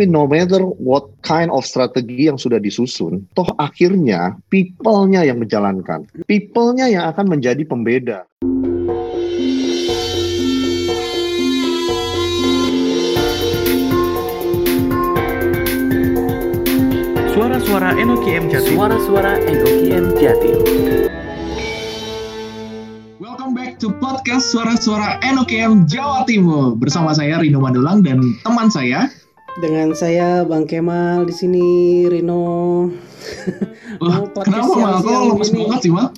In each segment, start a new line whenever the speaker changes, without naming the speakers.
Tapi no matter what kind of strategi yang sudah disusun, toh akhirnya people-nya yang menjalankan. People-nya yang akan menjadi pembeda.
Suara-suara NOKM Jatim.
Suara-suara NOKM Jatim.
Welcome back to podcast Suara-suara NOKM Jawa Timur bersama saya Rino Mandulang dan teman saya.
Dengan saya Bang Kemal di sini Rino. Podcast
kenapa mal? Kok
siang-siang
lemes
gini.
banget sih mal?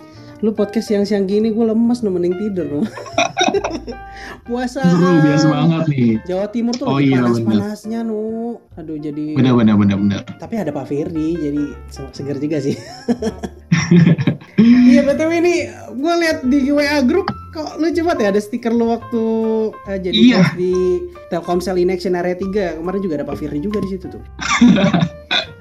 Lu podcast siang-siang gini gue lemes nemenin tidur loh. Puasa.
Seru biasa banget nih.
Jawa Timur tuh
Oh
lagi
iya,
panas-panasnya nu. Aduh jadi
Benar benar benar benar.
tapi ada Pak Firdi jadi se- seger juga sih. Iya betul ini gue lihat di WA grup kok lucu banget ya ada stiker lu waktu eh, jadi
Iya.
di Telkomsel in Action Area 3 kemarin juga ada Pak Firdi juga di situ tuh.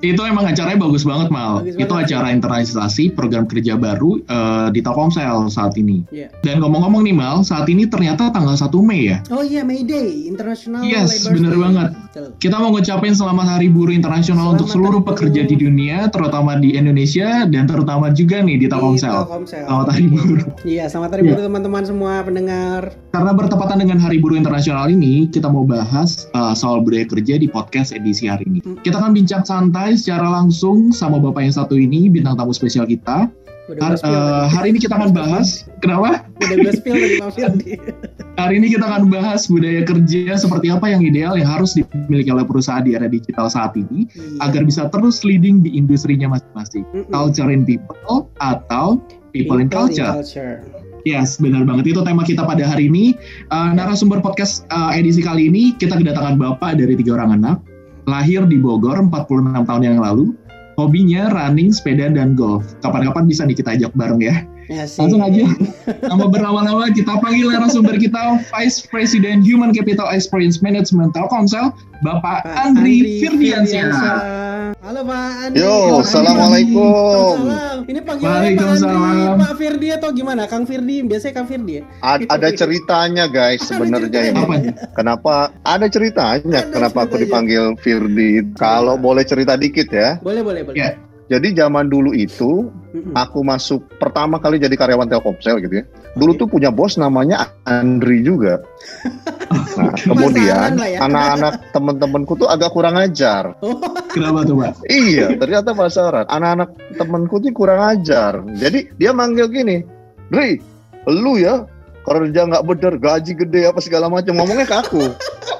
Itu emang acaranya bagus banget mal.
Bagus
Itu
banget.
acara internalisasi program kerja baru eh, di Telkomsel saat ini.
Iya.
Dan ngomong-ngomong nih mal, saat ini ternyata tanggal 1 Mei ya.
Oh iya May Day International
Yes,
Labor
bener
Day.
banget.
Betul.
Kita mau ngucapin selamat Hari Buruh Internasional untuk
Selamat
seluruh
Hari
pekerja
Buruh.
di dunia, terutama di Indonesia dan terutama juga nih di
Di
Telkomsel.
Telkomsel.
Selamat Hari Buruh.
Iya, selamat hari
Iya.
buruh teman-teman semua pendengar.
Karena bertepatan dengan Hari Buruh Internasional ini, kita mau bahas uh, soal budaya kerja di podcast edisi hari ini.
Hmm.
Kita akan bincang santai secara langsung sama bapak yang satu ini, bintang tamu spesial kita. Har- uh,
tadi.
hari ini kita akan bahas, kenapa?
Firdi.
Hari ini kita akan bahas budaya kerja seperti apa yang ideal yang harus dimiliki oleh perusahaan di era digital saat ini
Iya.
agar bisa terus leading di industrinya masing-masing.
Mm-mm.
Culture in people atau people, in culture.
culture.
Yes, benar banget. Itu tema kita pada hari ini. Uh, narasumber podcast uh, edisi kali ini, kita kedatangan Bapak dari tiga orang anak. Lahir di Bogor 46 tahun yang lalu. Hobinya running, sepeda, dan golf. Kapan-kapan bisa nih kita ajak bareng ya.
Ya sih.
Langsung aja. Nama berlama-lama kita panggil narasumber kita, Vice President Human Capital Experience Management Telkomsel, Bapak
Pak
Andri Firdiansyah.
Halo Pak Andri.
Yo,
Pak
assalamualaikum.
Ini panggilannya Pak. Andri, Pak Firdi atau gimana? Kang Firdi, biasanya Kang Firdi ya?
A- ada ceritanya guys sebenarnya ini.
Apa?
Kenapa ada ceritanya?
Ada
kenapa aku
ceritanya.
dipanggil Firdi? Kalau boleh cerita dikit ya.
Boleh, boleh, boleh.
Ya.
Jadi zaman dulu itu aku masuk pertama kali jadi karyawan Telkomsel gitu ya. Dulu tuh punya bos namanya Andri juga. Nah, kemudian
ya.
anak-anak temen-temenku tuh agak kurang ajar.
Oh,
Kenapa tuh, Pak?
Iya, ternyata pasaran. Anak-anak temenku tuh kurang ajar. Jadi dia manggil gini, Dri, lu ya kerja nggak bener, gaji gede apa segala macam. Ngomongnya ke aku.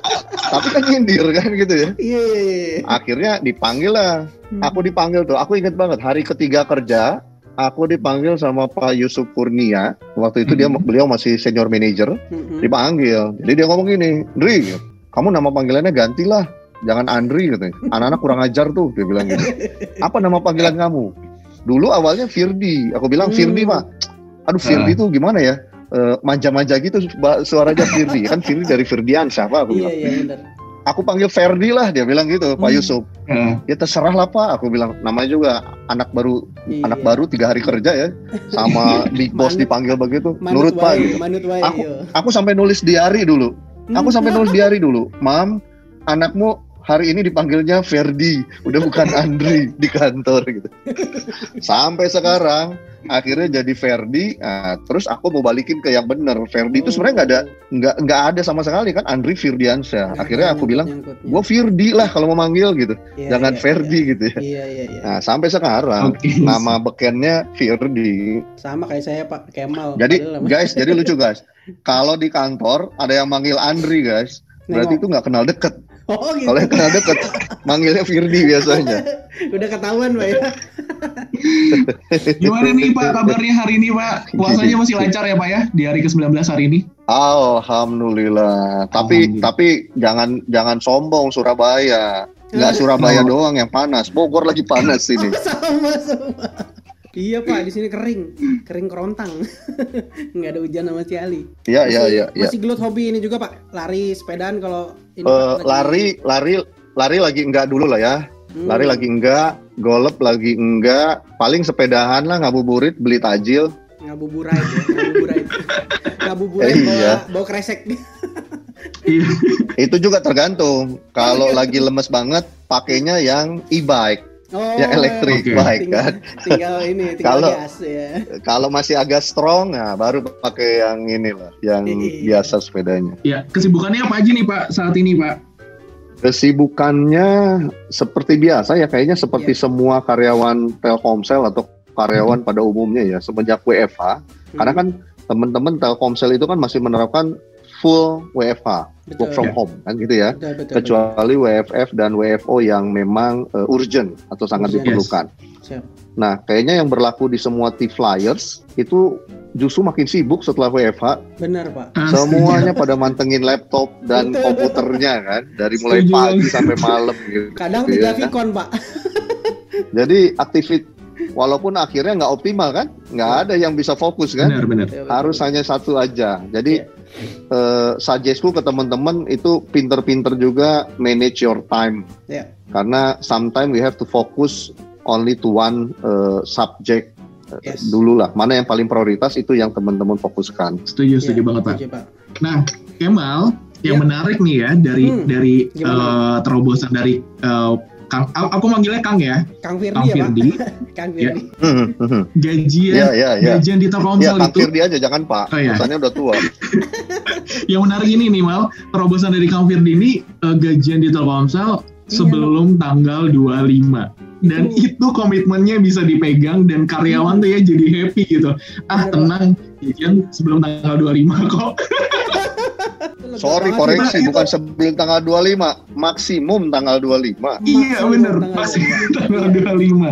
Tapi kan nyindir kan gitu ya.
iya, iya, iya.
Akhirnya dipanggil lah.
Hmm.
Aku dipanggil tuh. Aku inget banget hari ketiga kerja. Aku dipanggil sama Pak Yusuf Kurnia. Waktu itu dia
Hmm.
beliau masih senior manager.
Mm-mm.
Dipanggil. Jadi dia ngomong gini, Dri, kamu nama panggilannya gantilah. Jangan Andri katanya. Anak-anak kurang ajar tuh, dia bilang gitu. Apa nama panggilan kamu? Dulu awalnya Firdi. Aku bilang
Hmm.
Firdi, Pak. Aduh, Firdi tuh gimana ya? Eh, manja-manja gitu suaranya Firdi. Kan Firdi dari Firdian siapa aku
Iya,
bilang.
iya, benar.
Aku panggil Ferdi lah, dia bilang gitu, Pak
Hmm.
Yusuf.
Eh,
Ya terserah lah Pak, aku bilang. Namanya juga anak baru,
Iya.
anak baru tiga hari kerja ya. Sama big boss
Manut-
dipanggil begitu.
Manut
Nurut Pak gitu.
Manut
Aku-
iya.
Aku sampai nulis diary dulu. Aku
Hmm.
sampai nulis diary dulu. Mam, anakmu hari ini dipanggilnya Ferdi, udah bukan Andri di kantor gitu. Sampai sekarang akhirnya jadi Ferdi. ah, terus aku mau balikin ke yang bener. Ferdi itu sebenarnya nggak ada nggak nggak ada sama sekali kan Andri Firdiansyah. Akhirnya aku bilang,
nyangkut-nyangkutnya.
gue Firdi lah kalau mau manggil gitu.
Iya,
Jangan
iya,
Ferdi gitu ya.
Iya, iya, iya.
Nah sampai sekarang nama bekennya Firdi.
Sama kayak saya Pak Kemal.
Jadi guys, jadi lucu guys. Kalau di kantor ada yang manggil Andri guys, berarti
Nengok.
itu nggak kenal deket.
Oh gitu.
Kalau yang kenal deket, manggilnya Firdi biasanya.
Udah ketahuan Pak ya.
Gimana nih Pak kabarnya hari ini Pak? Puasanya masih lancar ya Pak ya di hari ke-19 hari ini?
Alhamdulillah. Tapi
Alhamdulillah.
tapi jangan jangan sombong Surabaya. Nggak Surabaya
Oh.
doang yang panas, Bogor lagi panas ini.
sama sama. Iya Pak, di sini kering, kering kerontang. Nggak ada hujan sama sekali.
Iya iya
Masih-
iya. iya.
Masih gelut hobi ini juga Pak, lari sepedaan kalau ini
Eh,
Pak, lagi-
lari lari lari lagi enggak dulu lah ya.
Hmm.
Lari lagi enggak, golep lagi enggak, paling sepedahan lah ngabuburit beli tajil.
ngabuburit ya, ngabuburit. ngabuburit
Eh,
bawa,
iya.
bawa kresek.
Iya.
Itu juga tergantung. Kalau lagi lemes banget, pakainya yang e-bike,
Oh,
yang elektrik
Oke.
bike
tinggal,
kan.
tinggal ini, tinggal
Kalau-
gas ya.
Kalau masih agak strong, nah baru pakai yang ini lah, yang
Iya.
biasa sepedanya.
Ya, kesibukannya apa aja nih Pak saat ini Pak?
Kesibukannya seperti biasa ya, kayaknya seperti
Iya.
semua karyawan Telkomsel atau karyawan pada umumnya ya, semenjak WFH. Karena
Hmm,
kan teman-teman Telkomsel itu kan masih menerapkan full WFH,
betul,
work from
Ya.
home kan gitu ya.
betul, betul,
Kecuali WFF dan WFO yang memang eh, urgent atau sangat
Urgent.
diperlukan.
betul. Siap.
Nah, kayaknya yang berlaku di semua T-Flyers itu justru makin sibuk setelah WFH.
Benar Pak.
Ah,
Semuanya pada mantengin laptop dan
Betul.
komputernya kan, dari mulai
Setuju
pagi
banget.
sampai malam gitu.
Kadang
ya.
tiga Vicon Pak.
Jadi aktivit walaupun akhirnya nggak optimal kan, nggak ada yang bisa fokus kan.
Benar, benar.
Betul, betul.
Harus hanya satu aja. Jadi
Iya.
Eh, suggestku ke teman-teman itu pinter-pinter juga manage your time.
Iya.
Karena sometimes we have to focus only to one eh, subject
Yes.
dulu lah. Mana yang paling prioritas itu yang teman-teman fokuskan.
Setuju, setuju
Iya,
banget Pak.
setuju, Pak.
Nah, Kemal, yang
Ya.
menarik nih ya dari
Hmm,
dari
gimana?
eh, terobosan dari eh, Kang, aku manggilnya Kang ya,
Kang Firdi
Kang
ya Pak.
Firdi,
Kang
Ya.
Firdi.
Hmm, hmm, hmm.
gajian,
Ya, ya, ya.
gajian di
Ya,
Telkomsel itu
takdir dia aja jangan Pak.
Oh, iya.
Pesannya udah tua.
yang menarik ini nih Mal, terobosan dari Kang Firdi ini eh, gajian di Telkomsel sebelum tanggal 25 dan
Itu-
itu komitmennya bisa dipegang dan karyawan tuh ya jadi happy gitu ah
Iya,
tenang gajian sebelum tanggal 25 kok
Sorry koreksi
Itu-
bukan sebelum tanggal 25, maksimum tanggal 25.
iya
Maksimum
bener
tanggal
pasti
25.
tanggal 25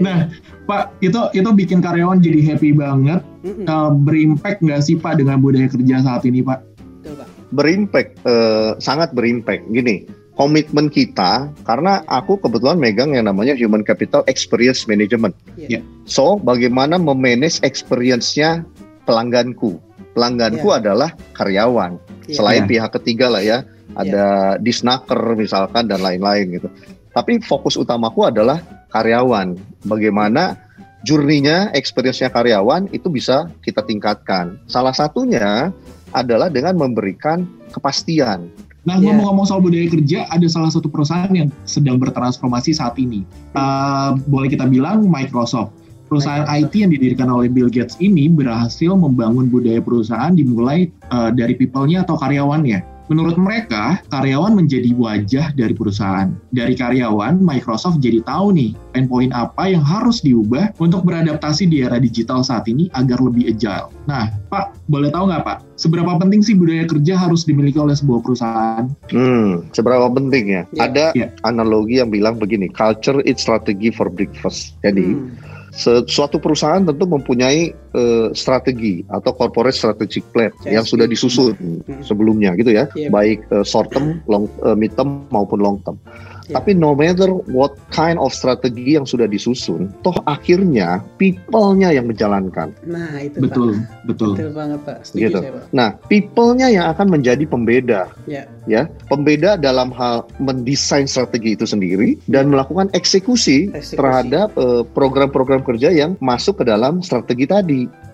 nah Pak itu itu bikin karyawan jadi happy banget
Mm-mm,
Eh, berimpact nggak sih Pak dengan budaya kerja saat ini Pak
betul, Pak.
Berimpact eh, sangat berimpact. Gini, komitmen kita karena aku kebetulan megang yang namanya Human Capital Experience Management.
Iya.
So, bagaimana memanage experience-nya pelangganku? Pelangganku adalah karyawan.
Iya.
Selain
Iya.
pihak ketiga lah ya, ada disnaker misalkan dan lain-lain gitu. Tapi fokus utamaku adalah karyawan. Bagaimana journey-nya, experience-nya karyawan itu bisa kita tingkatkan. Salah satunya adalah dengan memberikan kepastian.
Nah,
Iya.
ngomong-ngomong soal budaya kerja, ada salah satu perusahaan yang sedang bertransformasi saat ini. Eh, boleh kita bilang Microsoft. Perusahaan. IT yang didirikan oleh Bill Gates ini berhasil membangun budaya perusahaan dimulai eh, dari people-nya atau karyawannya. Menurut mereka, karyawan menjadi wajah dari perusahaan. Dari karyawan, Microsoft jadi tahu nih, poin apa yang harus diubah untuk beradaptasi di era digital saat ini agar lebih agile. Nah, Pak, boleh tahu nggak Pak, seberapa penting sih budaya kerja harus dimiliki oleh sebuah perusahaan?
Hmm, seberapa penting ya?
Iya.
Ada
Iya.
analogi yang bilang begini, culture is strategy for breakfast. Jadi,
Hmm,
suatu perusahaan tentu mempunyai eh, strategi atau corporate strategic plan
CSP.
yang sudah disusun
Hmm.
sebelumnya gitu ya,
Iya.
baik eh, short term, long eh, mid term maupun long term.
Iya.
Tapi no matter what kind of strategi yang sudah disusun, toh akhirnya people-nya yang menjalankan.
Nah, itu
Betul,
Pak.
betul.
Betul banget, Pak. Setuju
Gitu.
saya, Pak.
Nah, people-nya yang akan menjadi pembeda.
Ya.
Ya, pembeda dalam hal mendesain strategi itu sendiri dan melakukan eksekusi,
Eksekusi.
terhadap eh, program-program kerja yang masuk ke dalam strategi tadi.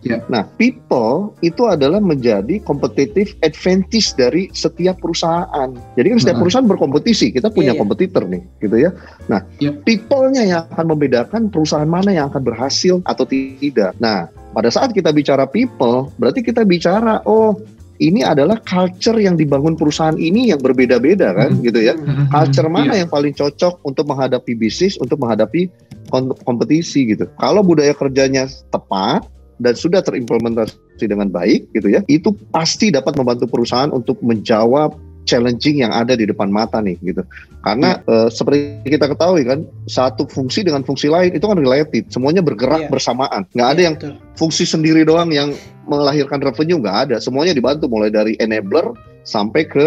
Ya.
Nah, people itu adalah menjadi competitive advantage dari setiap perusahaan. Jadi kan setiap
Nah.
perusahaan berkompetisi, kita punya
Iya, iya.
kompetitor nih, gitu ya. Nah,
Iya.
people-nya yang akan membedakan perusahaan mana yang akan berhasil atau tidak. Nah, pada saat kita bicara people, berarti kita bicara oh ini adalah culture yang dibangun perusahaan ini yang berbeda-beda kan,
Hmm.
gitu ya.
Hmm.
Culture mana
Iya.
yang paling cocok untuk menghadapi bisnis, untuk menghadapi kompetisi gitu. Kalau budaya kerjanya tepat dan sudah terimplementasi dengan baik gitu ya, itu pasti dapat membantu perusahaan untuk menjawab challenging yang ada di depan mata nih gitu. Karena
Iya.
eh, seperti kita ketahui kan, satu fungsi dengan fungsi lain itu kan related, semuanya bergerak
Iya.
bersamaan. Nggak ada
Ya,
yang
betul.
fungsi sendiri doang yang melahirkan revenue nggak ada. Semuanya dibantu mulai dari enabler sampai ke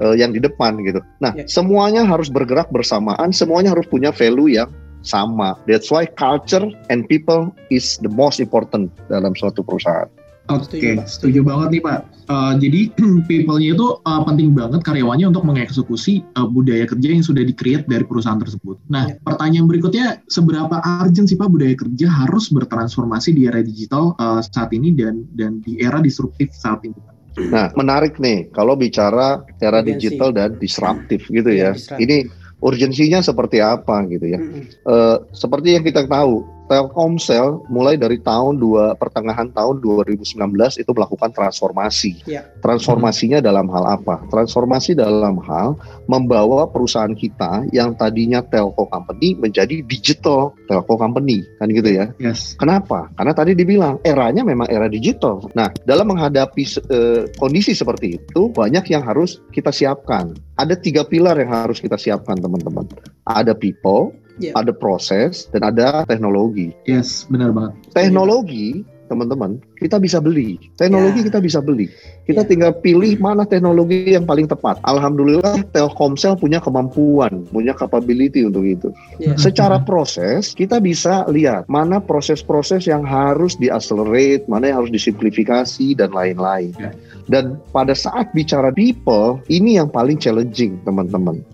eh, yang di depan gitu. Nah,
Ya.
semuanya harus bergerak bersamaan, semuanya harus punya value yang sama. That's why culture and people is the most important dalam suatu perusahaan.
Oke,
Setuju, Pak.
setuju banget nih Pak. Eh, jadi people-nya itu eh, penting banget karyawannya untuk mengeksekusi eh, budaya kerja yang sudah di-create dari perusahaan tersebut. Nah,
Ya.
pertanyaan berikutnya, seberapa urgent sih Pak budaya kerja harus bertransformasi di era digital eh, saat ini dan dan di era disruptif saat ini? Pak?
Nah, menarik nih kalau bicara era
Urgensi.
digital dan disruptif gitu
Iya,
ya.
disruptif.
Ini urgensinya seperti apa gitu ya.
Mm-mm.
Eh, seperti yang kita tahu, Telkomsel mulai dari tahun dua pertengahan tahun 2019 itu melakukan transformasi.
Ya.
Transformasinya dalam hal apa? Transformasi dalam hal membawa perusahaan kita yang tadinya telco company menjadi digital telco company, kan gitu ya.
Yes.
Kenapa? Karena tadi dibilang eranya memang era digital. Nah, dalam menghadapi eh, kondisi seperti itu banyak yang harus kita siapkan. Ada tiga pilar yang harus kita siapkan, teman-teman. Ada people,
Iya.
ada proses, dan ada teknologi.
Yes, benar banget.
Teknologi, teman-teman, kita bisa beli. Teknologi
Ya.
kita bisa beli. Kita
Ya.
tinggal pilih mana teknologi yang paling tepat. Alhamdulillah, Telkomsel punya kemampuan, punya capability untuk itu.
Ya.
Secara proses, kita bisa lihat mana proses-proses yang harus di-accelerate, mana yang harus disimplifikasi, dan lain-lain.
Ya.
Dan pada saat bicara people, ini yang paling challenging, teman-teman.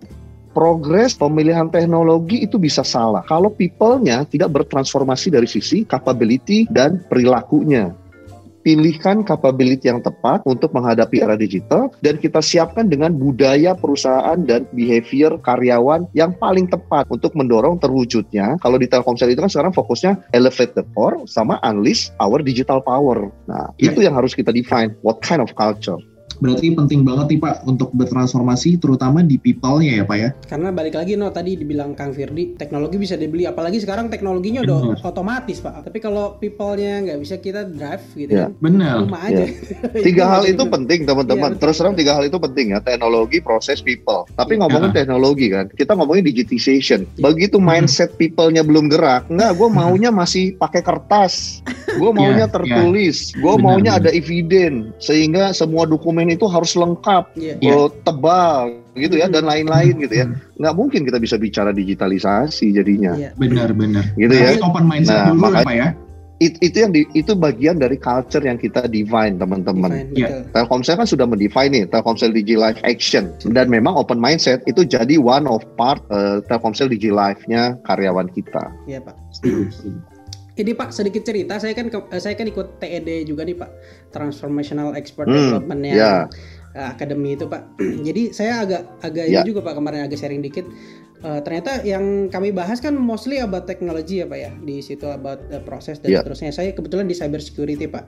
Progres pemilihan teknologi itu bisa salah kalau people-nya tidak bertransformasi dari sisi capability dan perilakunya. Pilihkan capability yang tepat untuk menghadapi era digital dan kita siapkan dengan budaya perusahaan dan behavior karyawan yang paling tepat untuk mendorong terwujudnya. Kalau di Telkomsel itu kan sekarang fokusnya elevate the core sama unleash our digital power. Nah,
Ya.
itu yang harus kita define what kind of culture.
Berarti penting banget nih Pak untuk bertransformasi terutama di people-nya ya Pak ya.
Karena balik lagi no tadi dibilang Kang Firdi teknologi bisa dibeli apalagi sekarang teknologinya udah
Benar.
otomatis pak. Tapi kalau people-nya nggak bisa kita drive gitu
Ya.
kan.
Benar.
Rumah aja.
Tiga hal itu penting teman-teman.
Iya,
Terus terang tiga hal itu penting ya, teknologi, proses, people. Tapi
Iya.
ngomongin teknologi kan, kita ngomongin digitization. Begitu mindset people-nya belum gerak, enggak, gue maunya masih pakai kertas. Gue maunya
Iya,
tertulis. Gue maunya ada eviden, sehingga semua dokumen itu harus lengkap,
Iya.
Iya.
oh, tebal, gitu ya, dan lain-lain gitu ya. Nggak mungkin kita bisa bicara digitalisasi jadinya,
Iya.
Benar, benar.
gitu ya.
Open mindset
Nah,
dulu ya
makanya-
Pak ya.
It- itu yang di- itu bagian dari culture yang kita define teman-teman.
Fine,
Iya.
Telkomsel kan sudah mendefine nih Telkomsel Digi Live Action dan memang open mindset itu jadi one of part eh, Telkomsel Digi Live-nya karyawan kita.
Iya pak. Ini Pak sedikit cerita, saya kan ke- eh, saya kan ikut TED juga nih Pak, Transformational Expert
Hmm,
Development yang
ya.
eh, akademi itu Pak. Jadi saya agak agak
Ya.
ini juga Pak kemarin agak sharing dikit. Eh, ternyata yang kami bahas kan mostly about teknologi ya Pak ya di situ about the proses dan
Ya.
seterusnya. Saya kebetulan di cyber security Pak.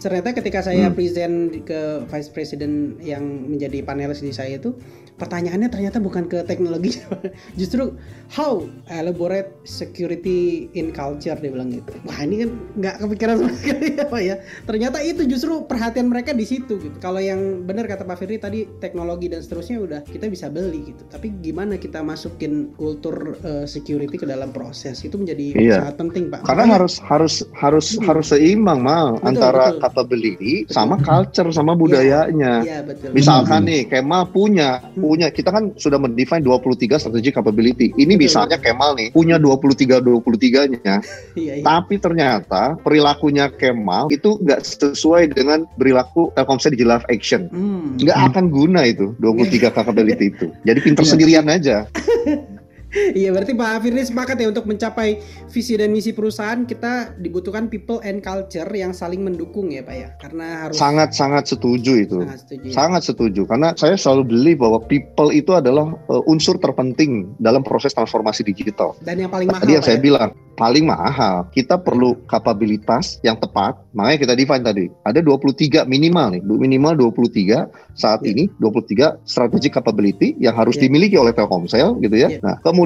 Ternyata ketika saya
Hmm.
present ke vice president yang menjadi panelis di saya itu pertanyaannya ternyata bukan ke teknologi justru how elaborate security in culture dia bilang gitu. Wah ini kan nggak kepikiran sama sekali ya pak ya. Ternyata itu justru perhatian mereka di situ gitu. Kalau yang benar kata Pak Firly tadi teknologi dan seterusnya udah kita bisa beli gitu. Tapi gimana kita masukin kultur eh, security ke dalam proses? Itu menjadi
Iya.
sangat penting pak.
Karena
Makanya-
harus harus harus
Hmm.
harus seimbang mal.
Betul,
antara
betul.
capability sama culture sama budayanya.
Iya betul.
Misalkan
Hmm.
nih Kemal punya punya kita kan sudah mendefine 23 strategi capability. Ini
Betul.
misalnya Kemal nih punya 23 23-nya
iya, iya.
tapi ternyata perilakunya Kemal itu nggak sesuai dengan perilaku Telkomsel Digi Live Action.
Hmm.
nggak akan guna itu 23 capability itu. Jadi pinter
Iya.
sendirian aja.
Iya berarti Pak Firly sepakat ya untuk mencapai visi dan misi perusahaan kita dibutuhkan people and culture yang saling mendukung ya Pak ya karena harus
Sangat-sangat setuju itu.
sangat setuju. ya.
Sangat setuju karena saya selalu beli bahwa people itu adalah uh, unsur terpenting dalam proses transformasi digital.
Dan yang paling mahal.
Tadi yang saya
ya?
bilang paling mahal. Kita perlu kapabilitas yang tepat. Makanya kita define tadi. Ada 23 minimal nih. Minimal 23 saat
Ya.
ini 23 strategic capability yang harus
Ya.
dimiliki oleh Telkomsel gitu ya.
Ya.
Nah, kemudian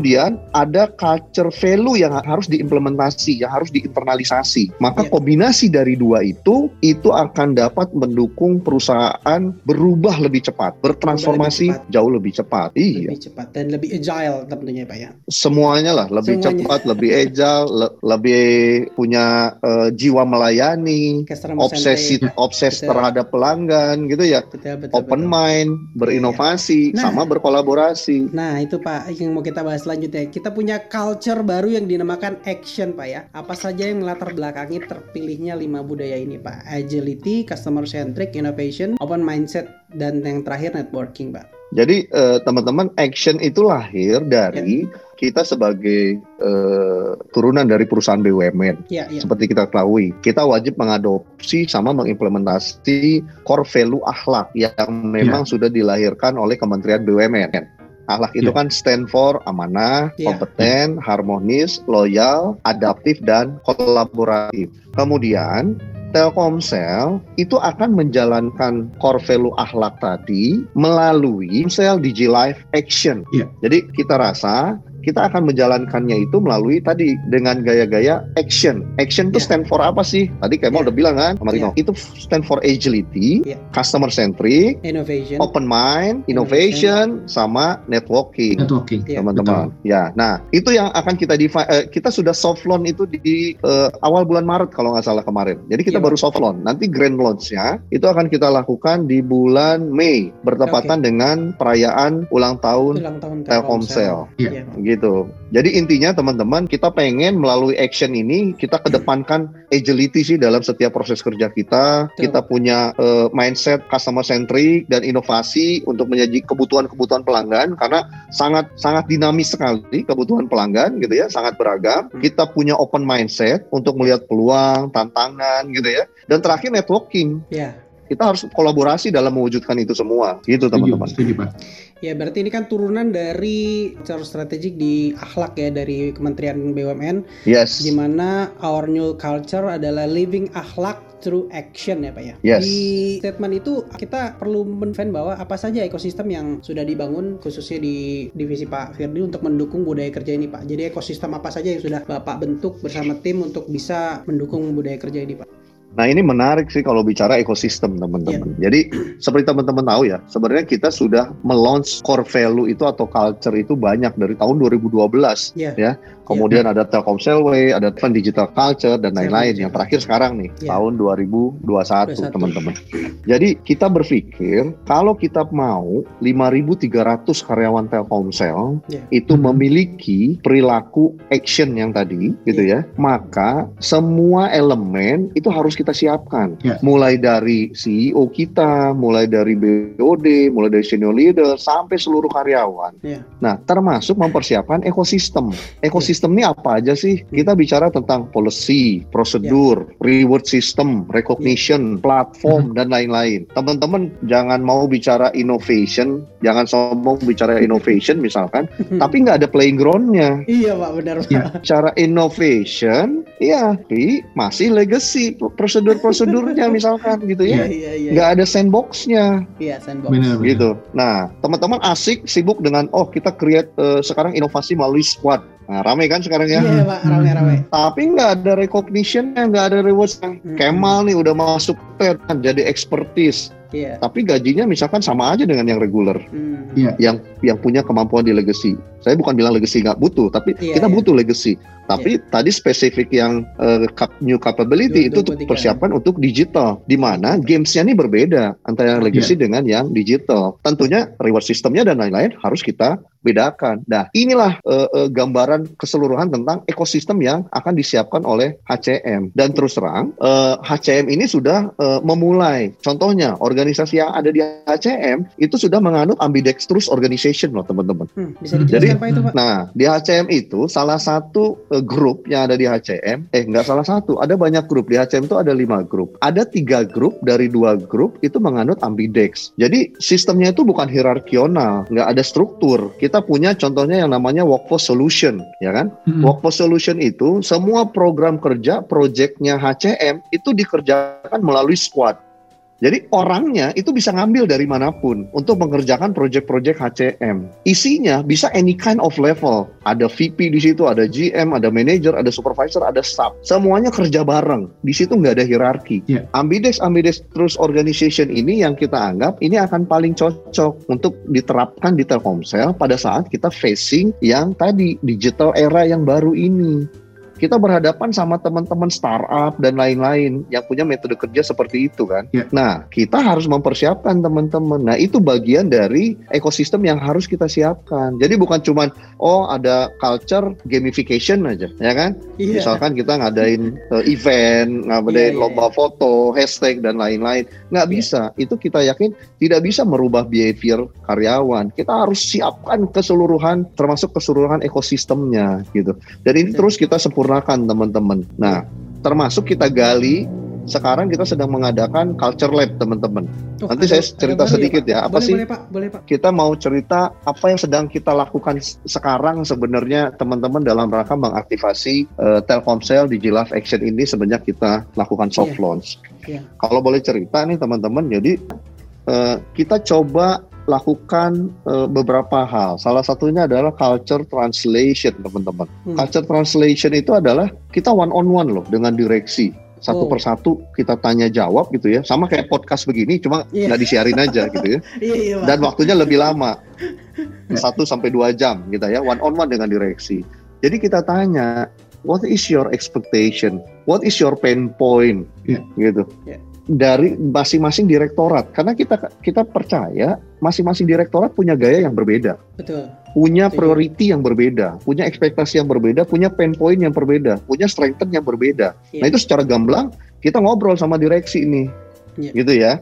ada culture value yang ha- harus diimplementasi, yang harus diinternalisasi. Maka
Ya.
kombinasi dari dua itu itu akan dapat mendukung perusahaan berubah lebih cepat, bertransformasi
cepat.
jauh lebih cepat. Iya
lebih cepat dan lebih agile tentunya Pak ya.
semuanya lah lebih
Semuanya.
cepat, lebih agile, le- lebih punya eh, jiwa melayani,
Customer
obsesi
centric.
obses
Betul.
terhadap pelanggan gitu ya.
Betul betul.
Open
betul.
mind, berinovasi,
Nah.
sama berkolaborasi.
Nah itu Pak yang mau kita bahas selanjutnya. Kita punya culture baru yang dinamakan action Pak ya. Apa saja yang melatar belakangi terpilihnya lima budaya ini Pak? Agility, customer centric, innovation, open mindset, dan yang terakhir networking Pak.
Jadi eh, teman-teman action itu lahir dari kita sebagai eh, turunan dari perusahaan BUMN
Ya, ya.
seperti kita ketahui, kita wajib mengadopsi sama mengimplementasi core value akhlak yang memang sudah dilahirkan oleh Kementerian BUMN. Akhlak itu
Ya.
kan stand for amanah,
Ya.
kompeten, harmonis, loyal, adaptif, dan kolaboratif. Kemudian Telkomsel itu akan menjalankan core value akhlak tadi melalui Telkomsel Digi Life Action.
Iya.
Jadi kita rasa kita akan menjalankannya itu melalui tadi dengan gaya-gaya action. Action itu
Iya.
stand for apa sih? Tadi Kemal
Iya.
udah bilang kan, sama Rino. Itu stand for agility,
Iya.
customer centric,
Innovation.
open mind, innovation, sama networking
Networking.
Iya,
teman-teman. Ya, nah itu yang akan kita define. eh, kita sudah soft launch itu di eh, awal bulan Maret kalau nggak salah kemarin. Jadi kita
Iya,
baru soft launch. Nanti grand launch-nya itu akan kita lakukan di bulan Mei bertepatan dengan perayaan ulang tahun
Ulang tahun
Telkomsel.
Iya.
Iya.
Gitu. Jadi intinya teman-teman kita pengen melalui action ini kita kedepankan agility sih dalam setiap proses kerja kita.
Betul.
Kita punya eh, mindset customer centric dan inovasi untuk menyaji kebutuhan-kebutuhan pelanggan karena sangat sangat dinamis sekali kebutuhan pelanggan gitu ya, sangat beragam.
Hmm.
Kita punya open mindset untuk melihat peluang, tantangan gitu ya. Dan terakhir networking.
Ya.
Kita harus kolaborasi dalam mewujudkan itu semua. Gitu teman-teman.
setuju Pak.
Ya berarti ini kan turunan dari cara strategik di akhlak ya dari Kementerian BUMN
Yes.
di mana our new culture adalah living akhlak through action ya Pak ya.
Yes.
Di statement itu kita perlu menfan bahwa apa saja ekosistem yang sudah dibangun khususnya di divisi Pak Firdi untuk mendukung budaya kerja ini Pak. Jadi ekosistem apa saja yang sudah Bapak bentuk bersama tim untuk bisa mendukung budaya kerja ini Pak.
Nah ini menarik sih kalau bicara ekosistem teman-teman.
Iya.
Jadi seperti teman-teman tahu ya, sebenarnya kita sudah melaunch core value itu atau culture itu banyak dari tahun 2012.
Iya.
Ya. Kemudian ada Telkomsel Way, ada Fund Digital Culture dan lain-lain.
Iya.
Yang terakhir sekarang nih
Iya.
tahun 2021
21.
teman-teman. Jadi kita berpikir kalau kita mau 5.300 karyawan Telkomsel
Iya.
itu memiliki perilaku action yang tadi gitu
Iya.
ya, maka semua elemen itu harus kita siapkan.
Iya.
Mulai dari CEO kita, mulai dari BOD, mulai dari senior leader sampai seluruh karyawan.
Iya.
Nah, termasuk mempersiapkan ekosistem. Ekosistem ini apa aja sih?
Hmm.
Kita bicara tentang policy, prosedur,
Iya.
reward system, recognition, platform dan lain-lain. Teman-teman jangan mau bicara innovation, jangan sombong bicara innovation misalkan, tapi nggak ada playing groundnya.
Iya Pak benar Pak.
Iya.
Cara innovation, ya, tapi masih legacy prosedur-prosedurnya misalkan gitu
Iya
ya.
iya iya.
Nggak ada sandboxnya
Iya sandbox.
Benar, benar.
gitu. Nah, teman-teman asik sibuk dengan oh kita create eh, sekarang inovasi melalui squad. Nah, rame kan sekarang ya.
Iya Pak rame-rame.
Tapi nggak ada recognition-nya, nggak ada rewards-nya.
Hmm.
Kemal nih udah masuk pen, jadi expertise.
Iya.
Tapi gajinya misalkan sama aja dengan yang reguler,
Hmm.
Iya.
yang yang punya kemampuan di legacy. Saya bukan bilang legacy nggak butuh, tapi
Iya,
kita
iya.
butuh legacy. Tapi tadi spesifik yang cap- new capability itu
23.
untuk persiapan untuk digital, di mana gamesnya ini berbeda antara yang legacy dengan yang digital. Tentunya reward sistemnya dan lain-lain harus kita bedakan. Nah, inilah eh, eh, gambaran keseluruhan tentang ekosistem yang akan disiapkan oleh HCM. Dan terus terang, eh, HCM ini sudah eh, memulai. Contohnya, organisasi yang ada di HCM itu sudah menganut ambidextrous organization loh, teman-teman.
Hmm, Bisa dijelaskan Pak itu Pak?
Nah, di HCM itu salah satu eh, grup yang ada di HCM, eh nggak salah satu, ada banyak grup di HCM itu ada lima grup. Ada tiga grup dari dua grup itu menganut ambidex. Jadi sistemnya itu bukan hierarkional, nggak ada struktur. Kita punya contohnya yang namanya workforce solution, ya kan?
Hmm.
Workforce solution itu semua program kerja, proyeknya HCM itu dikerjakan melalui squad. Jadi orangnya itu bisa ngambil dari mana pun untuk mengerjakan proyek-proyek HCM. Isinya bisa any kind of level. Ada VP di situ, ada GM, ada manager, ada supervisor, ada staff. Semuanya kerja bareng. Di situ nggak ada hierarki.
Iya.
Ambidex Ambidex Trust Organization ini yang kita anggap ini akan paling cocok untuk diterapkan di Telkomsel pada saat kita facing yang tadi digital era yang baru ini. Kita berhadapan sama teman-teman startup dan lain-lain yang punya metode kerja seperti itu kan.
Ya.
Nah, kita harus mempersiapkan teman-teman. Nah, itu bagian dari ekosistem yang harus kita siapkan. Jadi bukan cuman oh ada culture gamification aja, ya kan?
Iya.
Misalkan kita ngadain uh, event, ngadain
Iya, iya,
lomba foto, hashtag dan lain-lain. Nggak
Iya.
bisa. Itu kita yakin tidak bisa merubah behavior karyawan. Kita harus siapkan keseluruhan, termasuk keseluruhan ekosistemnya gitu. Dan ini
Betul.
terus kita sempurnakan teman-teman. Nah, termasuk kita gali. Sekarang kita sedang mengadakan culture lab teman-teman.
Oh,
Nanti
ada-
saya
ada
cerita
baru
sedikit
Pak?
ya, apa
boleh,
sih?
Boleh Pak, boleh Pak.
Kita mau cerita apa yang sedang kita lakukan sekarang sebenarnya teman-teman dalam rangka mengaktifasi eh, Telkomsel Digilove Action ini semenjak kita lakukan soft
Iya.
launch.
Iya.
Kalau boleh cerita nih teman-teman, jadi eh, kita coba lakukan eh, beberapa hal. Salah satunya adalah culture translation, teman-teman.
Hmm.
Culture translation itu adalah kita one on one loh dengan direksi. Satu
Oh.
persatu kita tanya jawab gitu ya. Sama kayak podcast begini, cuma
Iya.
nggak disiarin aja gitu ya
iya Pak.
dan waktunya lebih lama satu sampai dua jam gitu ya one on one dengan direksi jadi kita tanya what is your expectation what is your pain point
Iya.
gitu
Iya.
Dari masing-masing direktorat karena kita kita percaya masing-masing direktorat punya gaya yang berbeda
Betul.
punya priority yang berbeda punya ekspektasi yang berbeda punya pain point yang berbeda punya strength yang berbeda
Iya.
Nah itu secara gamblang kita ngobrol sama direksi ini,
Iya.
gitu ya.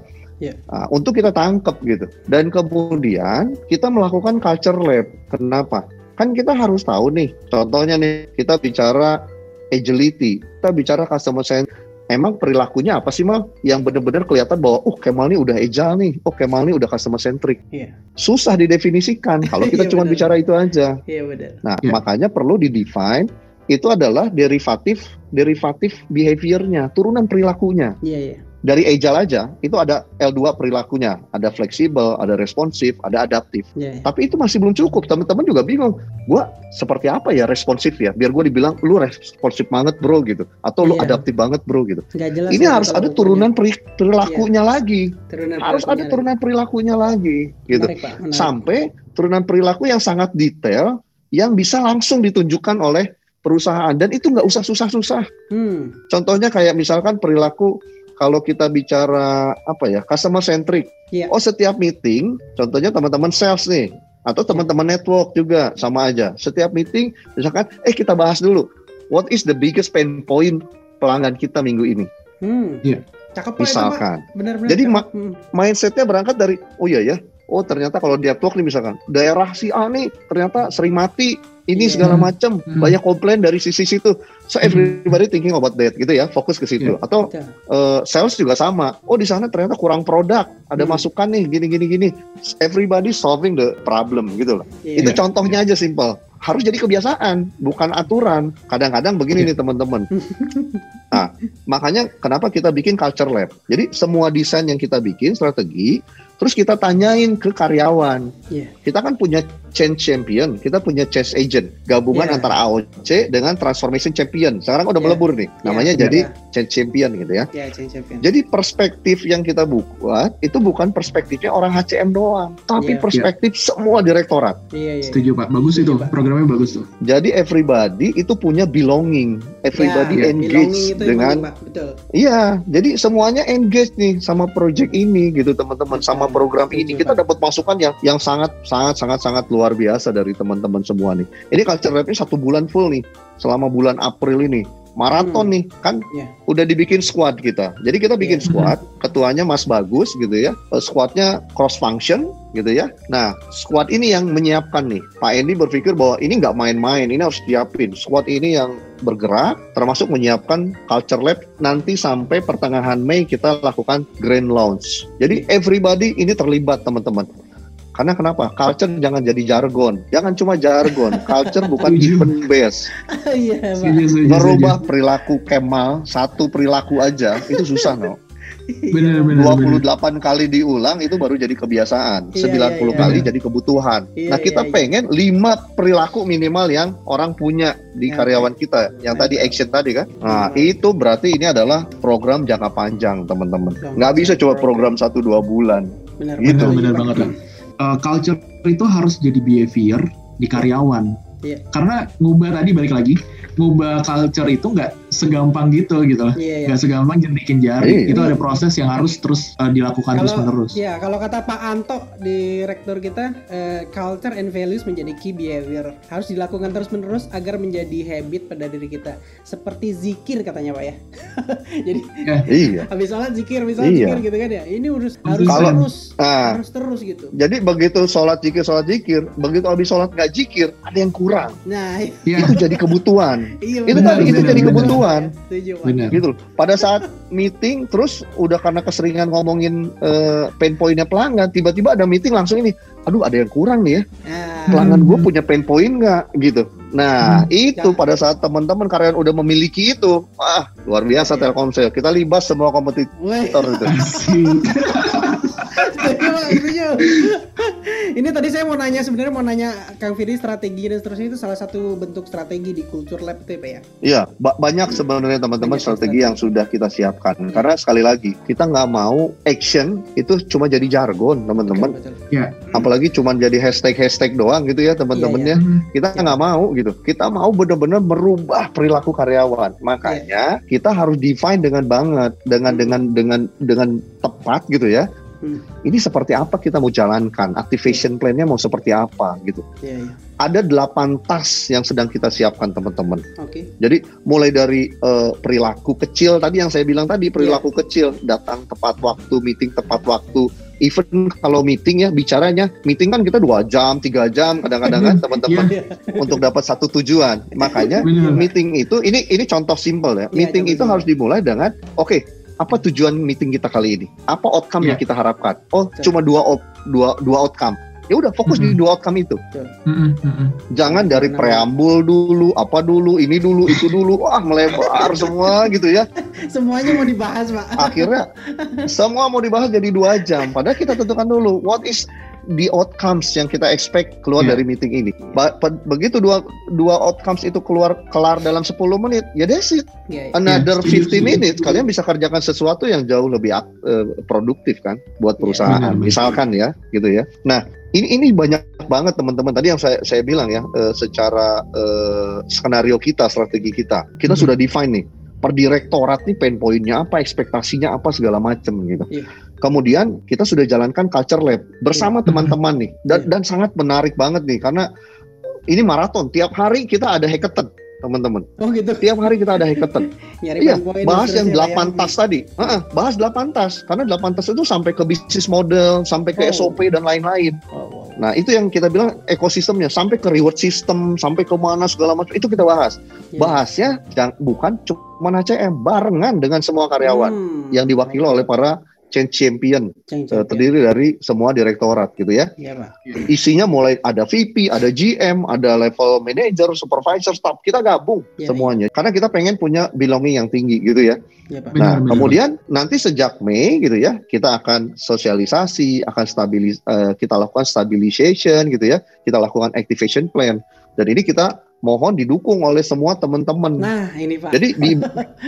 Iya.
Nah, untuk kita tangkep gitu. Dan kemudian kita melakukan culture lab. Kenapa? Kan kita harus tahu nih. Contohnya nih kita bicara agility, kita bicara customer centric. Emang perilakunya apa sih mal? Yang benar-benar kelihatan bahwa, oh Kemal nih udah agile nih, oh Kemal nih udah customer centric.
Iya.
Susah didefinisikan kalau kita
Iya,
cuma bicara itu aja.
Iya benar.
Nah,
Ya.
makanya perlu di-define itu adalah derivatif derivatif behaviornya, turunan perilakunya.
Iya, iya.
Dari agile aja, itu ada L2 perilakunya, ada fleksibel, ada responsif, ada adaptif.
Iya, iya.
Tapi itu masih belum cukup. Teman-teman juga bingung. Gua seperti apa ya responsif ya? Biar gue dibilang lu responsif banget bro gitu, atau lu
Iya.
adaptif banget bro gitu.
Jelas.
Ini harus ada turunan peri- perilakunya lagi.
Turunan
Harus ada turunan perilakunya lagi gitu.
Menarik, Pak. Menarik.
Sampai turunan perilaku yang sangat detail yang bisa langsung ditunjukkan oleh perusahaan dan itu nggak usah susah-susah.
Hmm.
Contohnya kayak misalkan perilaku kalau kita bicara apa ya customer centric.
Iya.
Oh setiap meeting, contohnya teman-teman sales nih atau teman-teman network juga sama aja. Setiap meeting misalkan, eh kita bahas dulu, what is the biggest pain point pelanggan kita minggu ini?
Hmm.
Iya.
Cakep.
Misalkan,
Benar-benar.
Jadi,
cakep.
ma-
Hmm.
mindsetnya berangkat dari, oh iya ya, oh ternyata kalau di network nih misalkan, daerah si A nih ternyata sering mati, ini
Iya.
segala macam,
Hmm.
banyak komplain dari sisi situ. So everybody thinking about that gitu ya, fokus ke situ.
Iya.
Atau
Betul.
eh, sales juga sama. Oh di sana ternyata kurang produk, ada
Hmm.
masukan nih gini gini gini. Everybody solving the problem gitu loh.
Iya.
Itu contohnya aja simple. Harus jadi kebiasaan, bukan aturan. Kadang-kadang begini
Iya.
nih teman-teman. Nah, makanya kenapa kita bikin culture lab. Jadi semua desain yang kita bikin strategi, terus kita tanyain ke karyawan.
Iya.
Kita kan punya change champion, kita punya change agent, gabungan
Iya.
antara AOC dengan transformation champion. Sekarang udah
Iya.
melebur nih,
Iya,
namanya
iya.
jadi change champion gitu ya.
Ya, change champion.
Jadi perspektif yang kita buat itu bukan perspektifnya orang HCM doang, tapi
Iya.
perspektif semua direktorat.
Iya, iya.
Setuju Pak, bagus
Setuju,
itu,
Pak.
programnya bagus tuh.
Jadi everybody itu punya belonging, everybody
Ya,
engage
belonging itu yang
dengan. Iya, jadi semuanya engage nih sama project ini gitu teman-teman, sama Program ini. Kita
Pak.
dapat masukan yang yang sangat sangat sangat sangat luar biasa dari teman-teman semua nih. Ini culture lab ini satu bulan full nih, selama bulan April ini. Maraton
Hmm.
nih, kan
Iya.
udah dibikin squad kita. Jadi kita bikin
Iya.
squad, ketuanya Mas Bagus gitu ya. Eh, Squadnya cross function gitu ya. Nah, squad ini yang menyiapkan nih. Pak Endi berpikir bahwa ini nggak main-main, ini harus siapin. Squad ini yang bergerak, termasuk menyiapkan culture lab nanti sampai pertengahan Mei kita lakukan grand launch. Jadi everybody ini terlibat teman-teman. Karena kenapa? Culture jangan jadi jargon. Jangan cuma jargon. Culture bukan event base.
Iya,
Merubah perilaku Kemal satu perilaku aja itu susah no.
Bener, bener, bener.
28 kali diulang itu baru jadi kebiasaan.
Iya,
90
iya,
kali
iya.
jadi kebutuhan.
Iya,
nah, kita
iya, iya.
pengen 5 perilaku minimal yang orang punya di
Ya,
karyawan kita. Yang tadi action tadi kan. Nah, itu berarti ini adalah program jangka panjang, teman-teman. Nggak bisa coba program 1 2 bulan.
Benar,
Gitu.
Pak.
Bener, bener banget Pak. Uh, culture itu harus jadi behavior di karyawan.
Iya.
Karena ngubah tadi balik lagi, ngubah culture itu nggak segampang gitu gitu loh.
Iya, iya.
Nggak segampang jentikin jari.
Iya.
Itu ada proses yang harus terus uh, dilakukan terus menerus.
ya kalau kata Pak Anto di rektor kita eh, culture and values menjadi key behavior harus dilakukan terus menerus agar menjadi habit pada diri kita seperti zikir katanya Pak ya jadi
Iya.
habis sholat zikir habis sholat
Iya.
zikir gitu kan ya ini harus harus
Kalau-
terus
Ah.
harus terus gitu
Jadi begitu sholat zikir, sholat zikir, begitu habis sholat nggak zikir, ada yang kurang.
nah
Iya.
Itu jadi kebutuhan.
iya
Itu
benar,
tadi, itu
benar,
jadi
benar. Setuju Pak
Benar.
Gitu loh. Pada saat meeting, terus udah karena keseringan ngomongin eh, pain pointnya pelanggan, tiba-tiba ada meeting langsung ini, aduh ada yang kurang nih ya.
nah,
Pelanggan gue punya pain point nggak gitu. Nah itu
Jangan.
pada saat teman-teman karyawan udah memiliki itu, ah luar biasa
Iya.
Telkomsel. Kita libas semua kompetitor itu.
Pak, setuju. Ini tadi saya mau nanya sebenarnya mau nanya Kang Firly strategi dan seterusnya itu salah satu bentuk strategi di Culture Lab itu ya, ya.
Iya, ba- banyak sebenarnya teman-teman strategi
strategi.
yang sudah kita siapkan. Karena sekali lagi kita nggak mau action itu cuma jadi jargon teman-teman.
Betul.
Apalagi cuma jadi hashtag-hashtag doang gitu ya teman-teman
Iya,
ya. Kita nggak mau gitu. Kita mau benar-benar merubah perilaku karyawan. Makanya kita harus define dengan banget, dengan
Hmm.
dengan dengan dengan tepat gitu ya.
Hmm.
Ini seperti apa kita mau jalankan, activation plan-nya mau seperti apa gitu.
Iya, iya.
Ada delapan tas yang sedang kita siapkan teman-teman.
Oke.
Jadi mulai dari eh, perilaku kecil tadi yang saya bilang tadi perilaku kecil datang tepat waktu meeting tepat waktu even kalau meeting ya bicaranya meeting kan kita dua jam tiga jam kadang-kadang kan teman-teman
Iya.
untuk dapat satu tujuan makanya meeting itu ini ini contoh simpel ya
Iya,
meeting itu harus dimulai dengan oke apa tujuan meeting kita kali ini apa outcome yang
Iya.
kita harapkan oh
Betul.
cuma dua op- dua dua outcome ya udah fokus di
Mhm.
dua outcome itu
Mm-mm, mm-mm.
Jangan dari
Benar.
preambul dulu, apa dulu, ini dulu, itu dulu, wah melebar semua gitu ya.
Semuanya mau dibahas, Pak.
Akhirnya semua mau dibahas jadi dua jam. Padahal kita tentukan dulu what is the outcomes yang kita expect keluar
Iya.
dari meeting ini. Ba- pe- begitu dua dua outcomes itu keluar kelar dalam 10 menit, ya that's it.
Iya, iya.
Another
setuju,
50
setuju.
minutes kalian bisa kerjakan sesuatu yang jauh lebih eh, produktif kan buat
Iya,
perusahaan.
benar, benar.
Misalkan ya, gitu ya. Nah, ini ini banyak banget teman-teman tadi yang saya saya bilang ya eh, secara eh, skenario kita, strategi kita. Kita
Hmm.
sudah define nih per direktorat nih pain point-nya apa, ekspektasinya apa segala macam gitu.
Iya.
Kemudian kita sudah jalankan culture lab bersama
Iya.
teman-teman nih dan
Iya.
dan sangat menarik banget nih karena ini maraton tiap hari kita ada hackathon teman-teman
Oh gitu.
tiap hari kita ada hackathon Iya, bahas yang 8
ya.
tas tadi. Heeh, bahas 8 tas. Karena 8 tas itu sampai ke bisnis model, sampai ke
Oh.
SOP dan lain-lain.
Oh, wow.
Nah, itu yang kita bilang ekosistemnya, sampai ke reward system, sampai ke mana segala macam. Itu kita bahas.
Iya.
Bahasnya jang- bukan cuma HCM, barengan dengan semua karyawan
Hmm.
yang diwakili oleh para change champion,
Ceng-
eh,
ceng-
terdiri dari semua direktorat gitu ya.
Iya, Pak.
Isinya mulai ada VP, ada GM, ada level manager, supervisor, staff. Kita gabung
Iya,
semuanya. Karena kita pengen punya belonging yang tinggi gitu ya.
Iya, Pak.
Benar,
Nah,
benar.
kemudian nanti sejak Mei gitu ya, kita akan sosialisasi, akan stabilis, eh, kita lakukan stabilization gitu ya, kita lakukan activation plan. Dan ini kita mohon didukung oleh semua teman-teman.
Nah, ini Pak.
Jadi di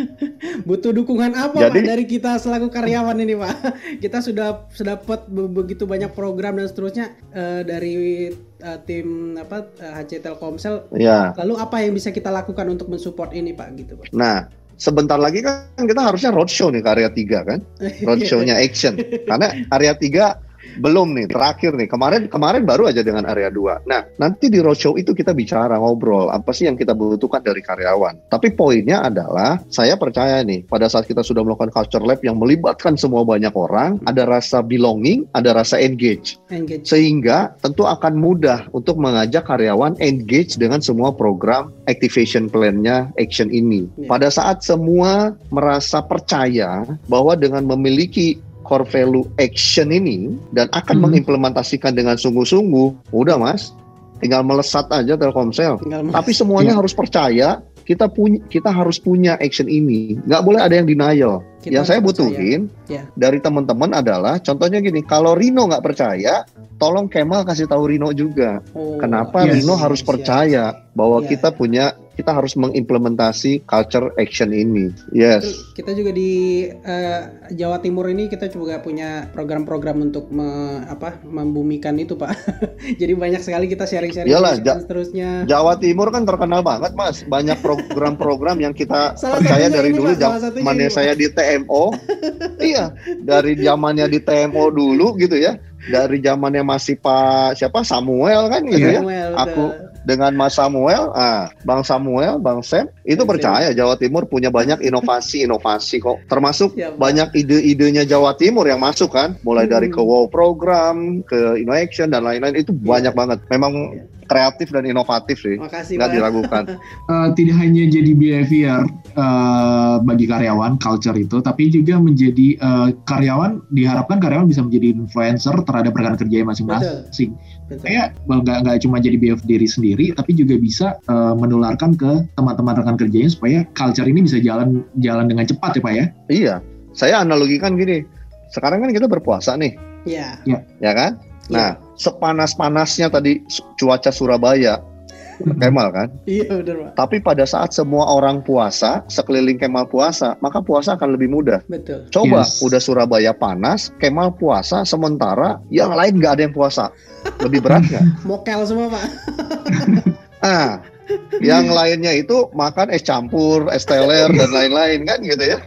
butuh dukungan apa
Jadi-
Pak dari kita selaku karyawan ini Pak? Kita sudah dapat be- begitu banyak program dan seterusnya eh, dari eh, tim apa eh, HC Telkomsel.
ya,
Lalu apa yang bisa kita lakukan untuk mensupport ini Pak gitu Pak?
nah sebentar lagi kan kita harusnya roadshow nih ke area 3 kan, roadshow-nya action. Karena area 3 belum nih, terakhir nih. Kemarin kemarin baru aja dengan area 2. Nah, nanti di roadshow itu kita bicara ngobrol apa sih yang kita butuhkan dari karyawan. Tapi poinnya adalah saya percaya nih pada saat kita sudah melakukan culture lab yang melibatkan semua banyak orang, ada rasa belonging, ada rasa engage.
Engage.
Sehingga tentu akan mudah untuk mengajak karyawan engage dengan semua program activation plan-nya action ini.
Ya.
Pada saat semua merasa percaya bahwa dengan memiliki core value action ini dan akan
Hmm.
mengimplementasikan dengan sungguh-sungguh, udah Mas, tinggal melesat aja Telkomsel.
Tinggal
Tapi semuanya
Iya.
harus percaya kita punya kita harus punya action ini. Nggak boleh ada yang denial.
Kita
yang saya
percaya.
butuhin
Ya.
dari teman-teman adalah contohnya gini, kalau Rino nggak percaya, tolong Kemal kasih tahu Rino juga.
Oh,
Kenapa
Yes.
Rino harus
siap.
percaya bahwa
Iya.
kita punya kita harus mengimplementasi culture action ini. Yes.
Kita juga di eh, Jawa Timur ini kita juga punya program-program untuk me- apa membumikan itu pak. Jadi banyak sekali kita sharing-sharing
Iyalah,
dan
Ja-
seterusnya.
Jawa Timur kan terkenal banget mas, banyak program-program yang kita
Salah
percaya dari
ini,
dulu zamannya
ini,
saya di TMO, iya dari zamannya di TMO dulu gitu ya, dari zamannya masih Pak siapa Samuel kan gitu ya,
Samuel,
aku
betul.
Dengan Mas Samuel, ah Bang Samuel, Bang Sam itu percaya Jawa Timur punya banyak inovasi-inovasi kok, termasuk
Pak.
banyak ide-idenya Jawa Timur yang masuk kan, mulai dari
Hmm.
ke WOW program, ke InnoAction dan lain-lain itu banyak banget, memang
Iya.
kreatif dan inovatif sih
Makasih
nggak diragukan.
Eh, tidak hanya jadi behavior eh, bagi karyawan culture itu, tapi juga menjadi eh, karyawan diharapkan karyawan bisa menjadi influencer terhadap rekan kerjanya masing-masing. Well, nggak nggak cuma jadi behavior diri sendiri, tapi juga bisa eh, menularkan ke teman-teman rekan kerjanya supaya culture ini bisa jalan jalan dengan cepat ya pak ya.
Iya, saya analogikan gini. Sekarang kan kita berpuasa nih,
Ya.
ya kan? Nah, sepanas-panasnya tadi cuaca Surabaya, Kemal kan.
Iya benar pak.
Tapi pada saat semua orang puasa, sekeliling Kemal puasa, maka puasa akan lebih mudah.
Betul.
Coba
Yes.
udah Surabaya panas, Kemal puasa, sementara yang lain nggak ada yang puasa. Lebih berat nggak?
Mokel semua pak.
Ah, yang lainnya itu makan es campur, es teler dan lain-lain kan gitu ya.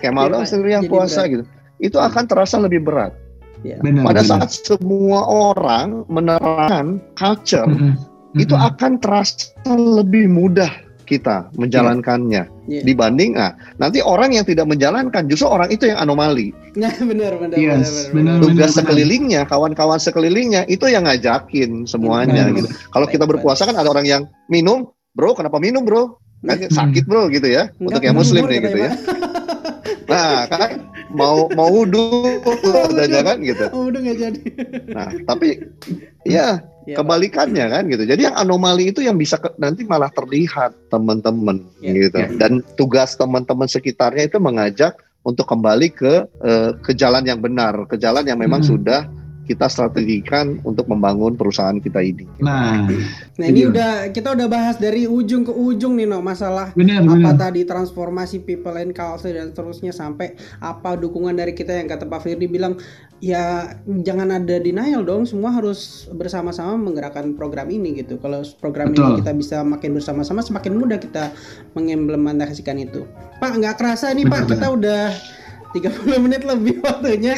Kemal
Iya,
doang
Pak.
sendiri yang puasa
berat.
gitu. Itu akan terasa lebih berat.
Ya.
Benar.
Pada
benar.
saat semua orang menerapkan culture,
Mm-mm.
itu
Mm-mm.
akan terasa lebih mudah kita menjalankannya
Iya.
dibanding ah nanti orang yang tidak menjalankan justru orang itu yang anomali
Nah, benar benar
Yes,
benar.
benar.
tugas sekelilingnya kawan-kawan sekelilingnya itu yang ngajakin semuanya
Benar.
gitu kalau kita berpuasa kan ada orang yang minum bro kenapa minum bro kan sakit bro gitu ya untuk yang muslim nih
katanya,
gitu ya nah kan mau mau wudhu dan jangan gitu
udah nggak jadi.
nah tapi ya
Iya,
kebalikannya kan gitu. Jadi yang anomali itu yang bisa ke- nanti malah terlihat teman-teman
Ya,
gitu.
ya.
Dan tugas teman-teman sekitarnya itu mengajak untuk kembali ke eh, ke jalan yang benar, ke jalan yang memang
Hmm.
sudah kita strategikan untuk membangun perusahaan kita ini.
Nah,
Nah, ini
Iya.
udah kita udah bahas dari ujung ke ujung nih no masalah
benar
apa
benar.
tadi transformasi people and culture dan seterusnya sampai apa dukungan dari kita yang kata Pak Firdi bilang ya jangan ada denial dong semua harus bersama-sama menggerakkan program ini gitu kalau program ini
Betul.
kita bisa makin bersama-sama semakin mudah kita mengimplementasikan itu Pak nggak kerasa nih Pak
Benar,
kita udah 30 menit lebih waktunya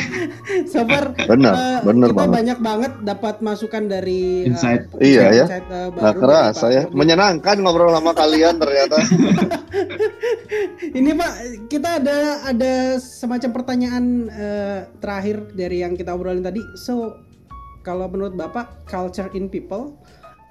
sabar
Benar,
eh,
benar
kita
banget.
banyak banget dapat masukan dari eh,
Insight.
Iya ya.
insight, baru
keras saya menyenangkan ngobrol sama kalian ternyata.
Ini Pak, kita ada ada semacam pertanyaan eh, terakhir dari yang kita obrolin tadi. So, kalau menurut Bapak, culture in people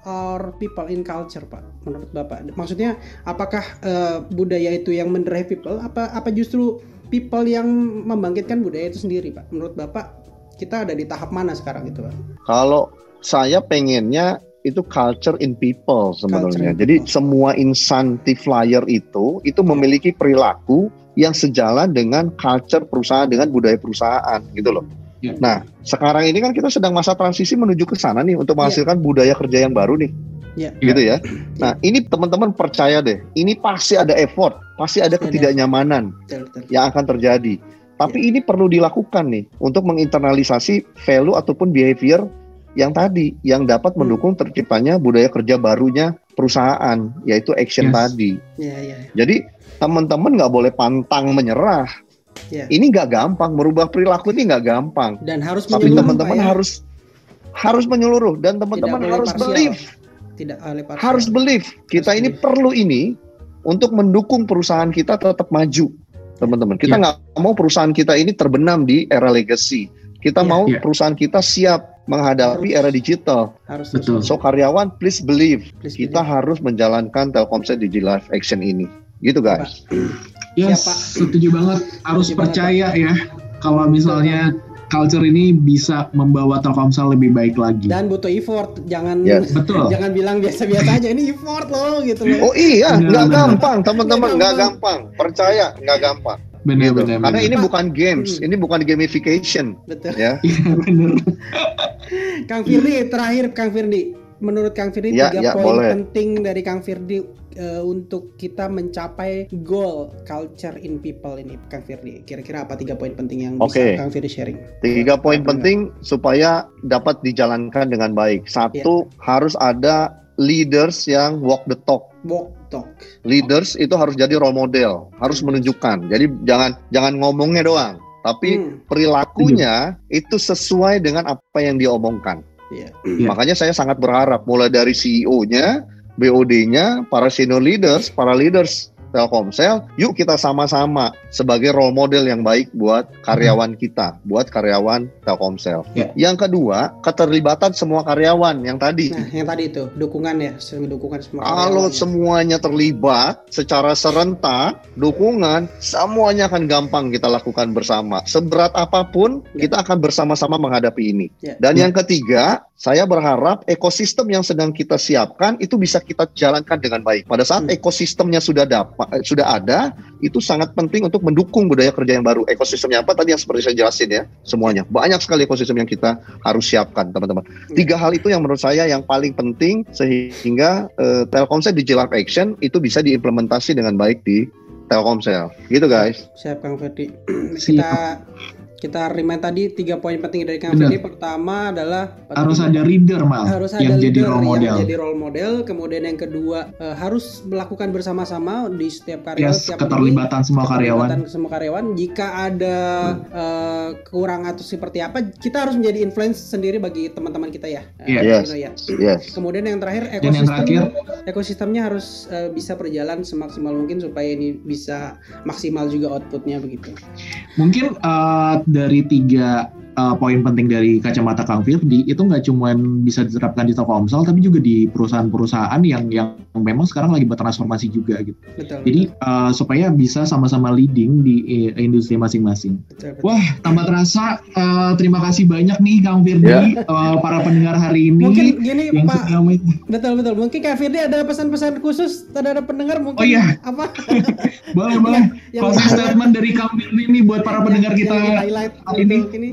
or people in culture, Pak? Menurut Bapak, maksudnya apakah eh, budaya itu yang mendrive people, apa apa justru people yang membangkitkan budaya itu sendiri, Pak? Menurut Bapak, kita ada di tahap mana sekarang gitu, Pak?
Kalau saya pengennya itu culture in people sebenarnya.
In
Jadi
people.
semua insan flyer itu itu memiliki perilaku yang sejalan dengan culture perusahaan dengan budaya perusahaan gitu loh.
Ya.
Nah, sekarang ini kan kita sedang masa transisi menuju ke sana nih untuk
Ya.
menghasilkan budaya kerja yang baru nih.
Ya.
Gitu ya. Nah, ini teman-teman percaya deh, ini pasti ada effort, pasti ada ketidaknyamanan yang akan terjadi. Tapi ini perlu dilakukan nih untuk menginternalisasi value ataupun behavior yang tadi yang dapat
Hmm.
mendukung terciptanya budaya kerja barunya perusahaan yaitu action
Yes.
tadi.
Ya, ya.
Jadi teman-teman nggak boleh pantang menyerah.
Ya.
Ini nggak gampang merubah perilaku ini nggak gampang.
Dan harus
Tapi teman-teman
ya.
harus harus menyeluruh dan teman-teman harus
parsial.
believe,
tidak oleh parsial.
harus believe kita
Harus
ini
believe.
perlu ini untuk mendukung perusahaan kita tetap maju. Teman-teman, kita
Ya.
nggak mau perusahaan kita ini terbenam di era legacy. Kita
Ya.
mau
Ya.
perusahaan kita siap menghadapi era digital.
harus
Betul.
So karyawan, please believe
Please
kita
believe.
harus menjalankan Telkomsel Digi Live Action ini. Gitu guys.
Yes,
Siapa?
setuju banget. Harus
Setuju banget,
percaya ya kalau misalnya culture ini bisa membawa Telkomsel lebih baik lagi.
dan butuh effort jangan
Yes.
Betul.
jangan bilang biasa-biasa aja ini effort loh gitu loh
Oh iya, nggak gampang teman-teman,
Nggak
nggak gampang. Percaya, nggak gampang.
Benar,
Gitu.
benar,
Karena
benar.
ini bukan games,
Hmm.
ini bukan gamification,
betul
ya.
Iya, benar.
Kang Firdi terakhir Kang Firdi menurut Kang Firdi
Ya,
tiga
ya,
poin
boleh.
penting dari Kang Firdi eh, untuk kita mencapai goal culture in people ini, Kang Firdi. Kira-kira apa tiga poin penting yang bisa
Oke.
Kang Firdi sharing?
Tiga poin penting supaya dapat dijalankan dengan baik. Satu, harus ada leaders yang walk the talk.
Walk talk.
Leaders itu harus jadi role model, harus menunjukkan. Jadi jangan jangan ngomongnya doang, tapi
Hmm,
perilakunya itu sesuai dengan apa yang dia omongkan.
Iya.
Iya.
Makanya saya sangat berharap mulai dari CEO-nya, BOD-nya, para senior leaders, para leaders Telkomsel, yuk kita sama-sama sebagai role model yang baik buat karyawan kita, buat karyawan Telkomsel.
Ya.
Yang kedua, keterlibatan semua karyawan yang tadi.
Nah, yang tadi itu dukungan ya, sering dukungan semua.
Kalau
ya.
semuanya terlibat secara serentak, dukungan, semuanya akan gampang kita lakukan bersama. Seberat apa pun,
Ya.
kita akan bersama-sama menghadapi ini.
Ya.
Dan
Ya.
yang ketiga, saya berharap ekosistem yang sedang kita siapkan itu bisa kita jalankan dengan baik. Pada saat
Hmm.
ekosistemnya sudah dapat, eh, sudah ada, itu sangat penting untuk mendukung budaya kerja yang baru. Ekosistemnya apa tadi yang seperti saya jelasin ya, semuanya. Banyak sekali ekosistem yang kita harus siapkan, teman-teman.
Ya.
Tiga hal itu yang menurut saya yang paling penting sehingga eh, Telkomsel Digital Action itu bisa diimplementasi dengan baik di Telkomsel. Gitu guys.
Siap Kang Ferdi.
Siap.
Kita remind tadi tiga poin penting dari Kang. Ferdi. Pertama adalah
Harus ada leader mal
harus ada
yang jadi
leader
role
yang
model.
jadi role model. Kemudian yang kedua eh, harus melakukan bersama-sama di setiap karyawan.
Yes,
setiap
keterlibatan semua karyawan.
keterlibatan semua karyawan. Jika ada eh, kekurangan atau seperti apa, kita harus menjadi influence sendiri bagi teman-teman kita ya.
Iya.
Yes.
gitu ya.
Yes.
Kemudian yang terakhir
Dan yang
ekosistem
terakhir,
ekosistemnya harus eh, bisa berjalan semaksimal mungkin supaya ini bisa maksimal juga outputnya begitu.
mungkin eh, dari tiga eh, poin penting dari kacamata Kang Firdi itu nggak cuma bisa diterapkan di Telkomsel tapi juga di perusahaan-perusahaan yang yang memang sekarang lagi bertransformasi juga gitu.
Betul.
Jadi eh, supaya bisa sama-sama leading di eh, industri masing-masing. Wah, tambah terasa eh, terima kasih banyak nih Kang Firdi
Ya.
eh, para pendengar hari ini
Mungkin gini
yang
Pak,
men-
betul betul. Mungkin Kak Firdi ada pesan-pesan khusus terhadap pendengar mungkin
Oh, iya.
apa?
boleh boleh
yang
closing statement dari Kang Firdi nih buat para pendengar kita
yang highlight
hari ini.
ini.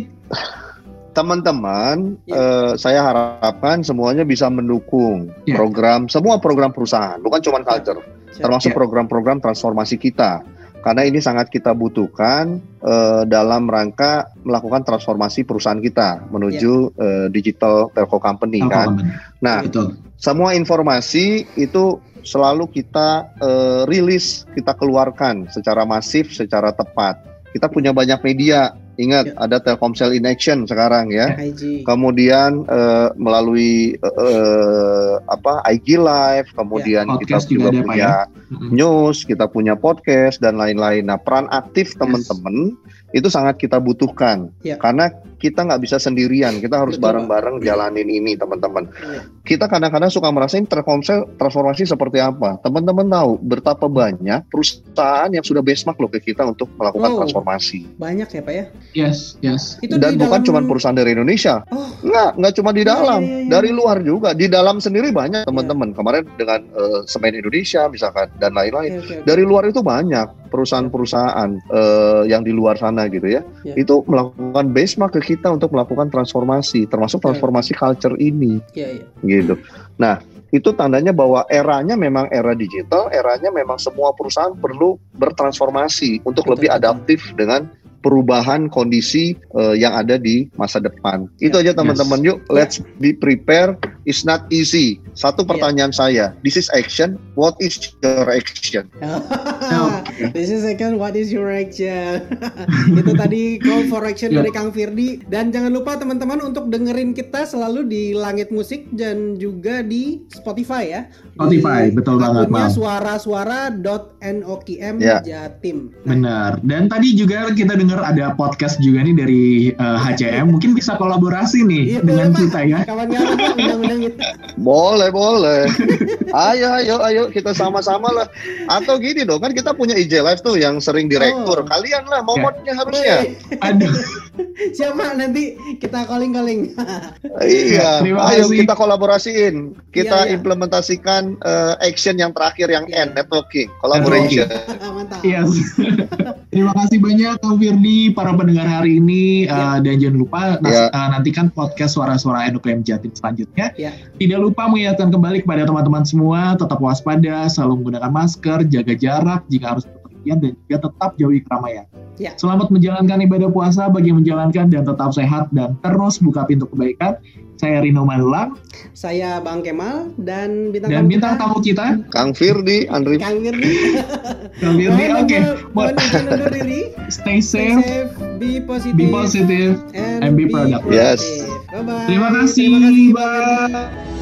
Teman-teman,
Ya.
eh, saya harapkan semuanya bisa mendukung
Ya.
program semua program perusahaan, bukan cuma culture, termasuk
Ya.
program-program transformasi kita. Karena ini sangat kita butuhkan eh, dalam rangka melakukan transformasi perusahaan kita menuju eh, digital telco company kan.
Telkom.
Nah,
Betul.
semua informasi itu selalu kita eh, rilis, kita keluarkan secara masif, secara tepat. Kita punya banyak media. Ingat,
Ya.
ada Telkomsel in Action sekarang ya.
IG.
Kemudian eh, melalui eh, apa IG Live, kemudian
Ya,
kita
juga
juga
ada, Pak,
punya
Mm-mm.
news, kita punya podcast dan lain-lain. Nah, peran aktif teman-teman itu sangat kita butuhkan
Ya.
karena kita nggak bisa sendirian. Kita harus bareng-bareng jalanin ini, teman-teman.
Iya.
Kita kadang-kadang suka merasain Telkomsel transformasi seperti apa. Teman-teman tahu betapa banyak perusahaan yang sudah benchmark loh ke kita untuk melakukan
Oh.
transformasi.
Banyak ya Pak ya?
Yes, yes.
Itu
Dan bukan
dalam-
cuma perusahaan dari Indonesia.
Oh.
Nggak, nggak cuma di
Iya,
dalam,
iya, iya,
dari
iya.
luar juga. Di dalam sendiri banyak teman-teman. Kemarin dengan eh, Semen Indonesia misalkan dan lain-lain.
Oke, oke, oke.
Dari luar itu banyak perusahaan-perusahaan eh, yang di luar sana gitu ya.
Ya.
Itu melakukan benchmark ke kita untuk melakukan transformasi, termasuk
Betul.
transformasi culture ini
Iya, iya.
gitu. Nah, itu tandanya bahwa eranya memang era digital, eranya memang semua perusahaan perlu bertransformasi untuk
Betul,
lebih
betul.
adaptif dengan perubahan kondisi eh, yang ada di masa depan. Itu
Ya.
aja teman-teman. Yuk, let's be prepare. It's not easy. Satu
Ya.
pertanyaan saya. This is action. What is your action?
This is second what is your action? itu tadi call for action
Ya.
dari Kang Firdi dan jangan lupa teman-teman untuk dengerin kita selalu di Langit Musik dan juga di Spotify ya.
Spotify,
Di
betul banget,
akunnya suara-suara.nokm
Ya.
Jatim. Nah,
Benar. Dan tadi juga kita dengar ada podcast juga nih dari eh, HCM. Mungkin bisa kolaborasi nih
Iya,
dengan
Pak.
kita ya.
Kawan-kawan Pak, undang-undang gitu.
Boleh, boleh. ayo, ayo, ayo kita sama-sama lah. Atau gini dong, kan kita punya IG Live tuh yang sering direktur.
Oh.
Kalian lah momotnya harusnya.
Aduh.
Siapa nanti kita calling-calling.
Iya,
Terima
ayo
kasih.
kita kolaborasiin. Kita
Iya, iya.
implementasikan eh, action yang terakhir yang
Iya.
N, networking, collaboration.
Mantap.
Yes. Terima kasih banyak Kang Firdi, para pendengar hari ini. Uh, dan jangan lupa nas-
Ya.
uh, nantikan podcast suara-suara NUKM Jatim selanjutnya.
Ya.
Tidak lupa mengingatkan kembali kepada teman-teman semua, tetap waspada, selalu menggunakan masker, jaga jarak jika harus berpergian, dan juga tetap jauhi keramaian.
Ya.
Selamat menjalankan ibadah puasa bagi yang menjalankan dan tetap sehat dan terus buka pintu kebaikan. Saya Rino Manulang
Saya Bang Kemal dan bintang
dan
tamu
bintang
kita,
tamu kita,
Kang Firdi, Andri
Kang Firdi.
Kang Firdi. Oke,
mohon
Buat-
undur diri.
stay
Stay
safe,
safe, be positive,
be positive.
and,
and be productive.
Yes.
Bye bye.
Terima kasih.
Terima kasih.
Bye.